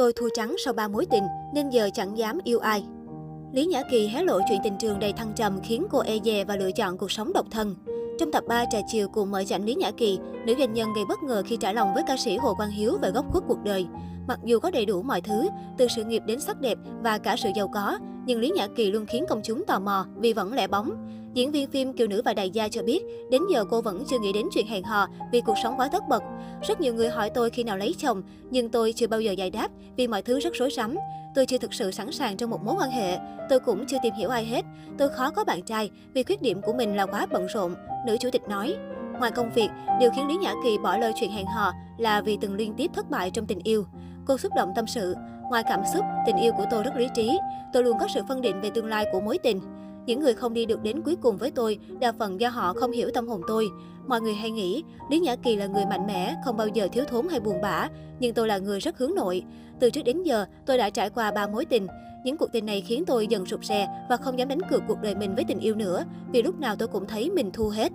Tôi thua trắng sau ba mối tình nên giờ chẳng dám yêu ai. Lý Nhã Kỳ hé lộ chuyện tình trường đầy thăng trầm khiến cô e dè và lựa chọn cuộc sống độc thân. Trong tập 3 trà chiều cùng mở chảnh Lý Nhã Kỳ, nữ doanh nhân gây bất ngờ khi trả lòng với ca sĩ Hồ Quang Hiếu về góc khuất cuộc đời. Mặc dù có đầy đủ mọi thứ, từ sự nghiệp đến sắc đẹp và cả sự giàu có, nhưng Lý Nhã Kỳ luôn khiến công chúng tò mò vì vẫn lẻ bóng. Diễn viên phim Kiều Nữ và Đại Gia cho biết, đến giờ cô vẫn chưa nghĩ đến chuyện hẹn hò vì cuộc sống quá tất bật. Rất nhiều người hỏi tôi khi nào lấy chồng, nhưng tôi chưa bao giờ giải đáp vì mọi thứ rất rối rắm. Tôi chưa thực sự sẵn sàng trong một mối quan hệ. Tôi cũng chưa tìm hiểu ai hết. Tôi khó có bạn trai vì khuyết điểm của mình là quá bận rộn, nữ chủ tịch nói. Ngoài công việc, điều khiến Lý Nhã Kỳ bỏ lơi chuyện hẹn hò là vì từng liên tiếp thất bại trong tình yêu. Cô xúc động tâm sự, ngoài cảm xúc, tình yêu của tôi rất lý trí. Tôi luôn có sự phân định về tương lai của mối tình. Những người không đi được đến cuối cùng với tôi, đa phần do họ không hiểu tâm hồn tôi. Mọi người hay nghĩ, Lý Nhã Kỳ là người mạnh mẽ, không bao giờ thiếu thốn hay buồn bã, nhưng tôi là người rất hướng nội. Từ trước đến giờ, tôi đã trải qua ba mối tình. Những cuộc tình này khiến tôi dần sụp rè và không dám đánh cược cuộc đời mình với tình yêu nữa, vì lúc nào tôi cũng thấy mình thua hết.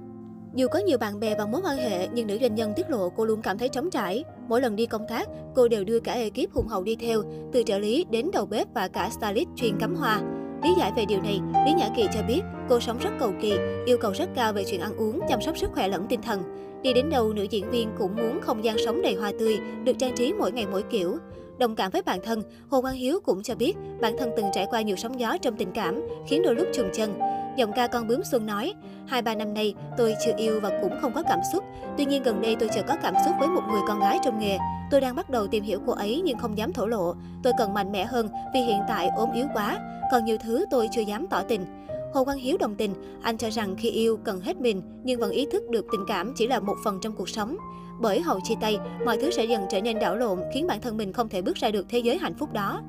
Dù có nhiều bạn bè và mối quan hệ, nhưng nữ doanh nhân tiết lộ cô luôn cảm thấy trống trải. Mỗi lần đi công tác, cô đều đưa cả ekip hùng hậu đi theo, từ trợ lý đến đầu bếp và cả stylist chuyên cắm hoa. Lý giải về điều này, Lý Nhã Kỳ cho biết cô sống rất cầu kỳ, yêu cầu rất cao về chuyện ăn uống, chăm sóc sức khỏe lẫn tinh thần. Đi đến đâu, nữ diễn viên cũng muốn không gian sống đầy hoa tươi, được trang trí mỗi ngày mỗi kiểu. Đồng cảm với bản thân, Hồ Quang Hiếu cũng cho biết bản thân từng trải qua nhiều sóng gió trong tình cảm, khiến đôi lúc trùng chân. Giọng ca con bướm Xuân nói, hai ba năm nay tôi chưa yêu và cũng không có cảm xúc. Tuy nhiên gần đây tôi chợt có cảm xúc với một người con gái trong nghề. Tôi đang bắt đầu tìm hiểu cô ấy nhưng không dám thổ lộ. Tôi cần mạnh mẽ hơn vì hiện tại ốm yếu quá. Còn nhiều thứ tôi chưa dám tỏ tình. Hồ Quang Hiếu đồng tình, anh cho rằng khi yêu cần hết mình nhưng vẫn ý thức được tình cảm chỉ là một phần trong cuộc sống. Bởi hậu chia tay, mọi thứ sẽ dần trở nên đảo lộn khiến bản thân mình không thể bước ra được thế giới hạnh phúc đó.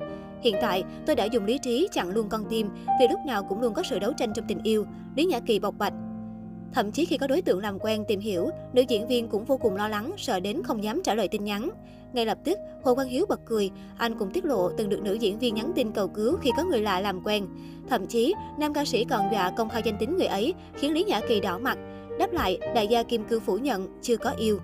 Hiện tại, tôi đã dùng lý trí chặn luôn con tim vì lúc nào cũng luôn có sự đấu tranh trong tình yêu, Lý Nhã Kỳ bộc bạch. Thậm chí khi có đối tượng làm quen tìm hiểu, nữ diễn viên cũng vô cùng lo lắng, sợ đến không dám trả lời tin nhắn. Ngay lập tức, Hồ Quang Hiếu bật cười, anh cũng tiết lộ từng được nữ diễn viên nhắn tin cầu cứu khi có người lạ làm quen. Thậm chí, nam ca sĩ còn dọa công khai danh tính người ấy, khiến Lý Nhã Kỳ đỏ mặt. Đáp lại, đại gia Kim Cương phủ nhận chưa có yêu.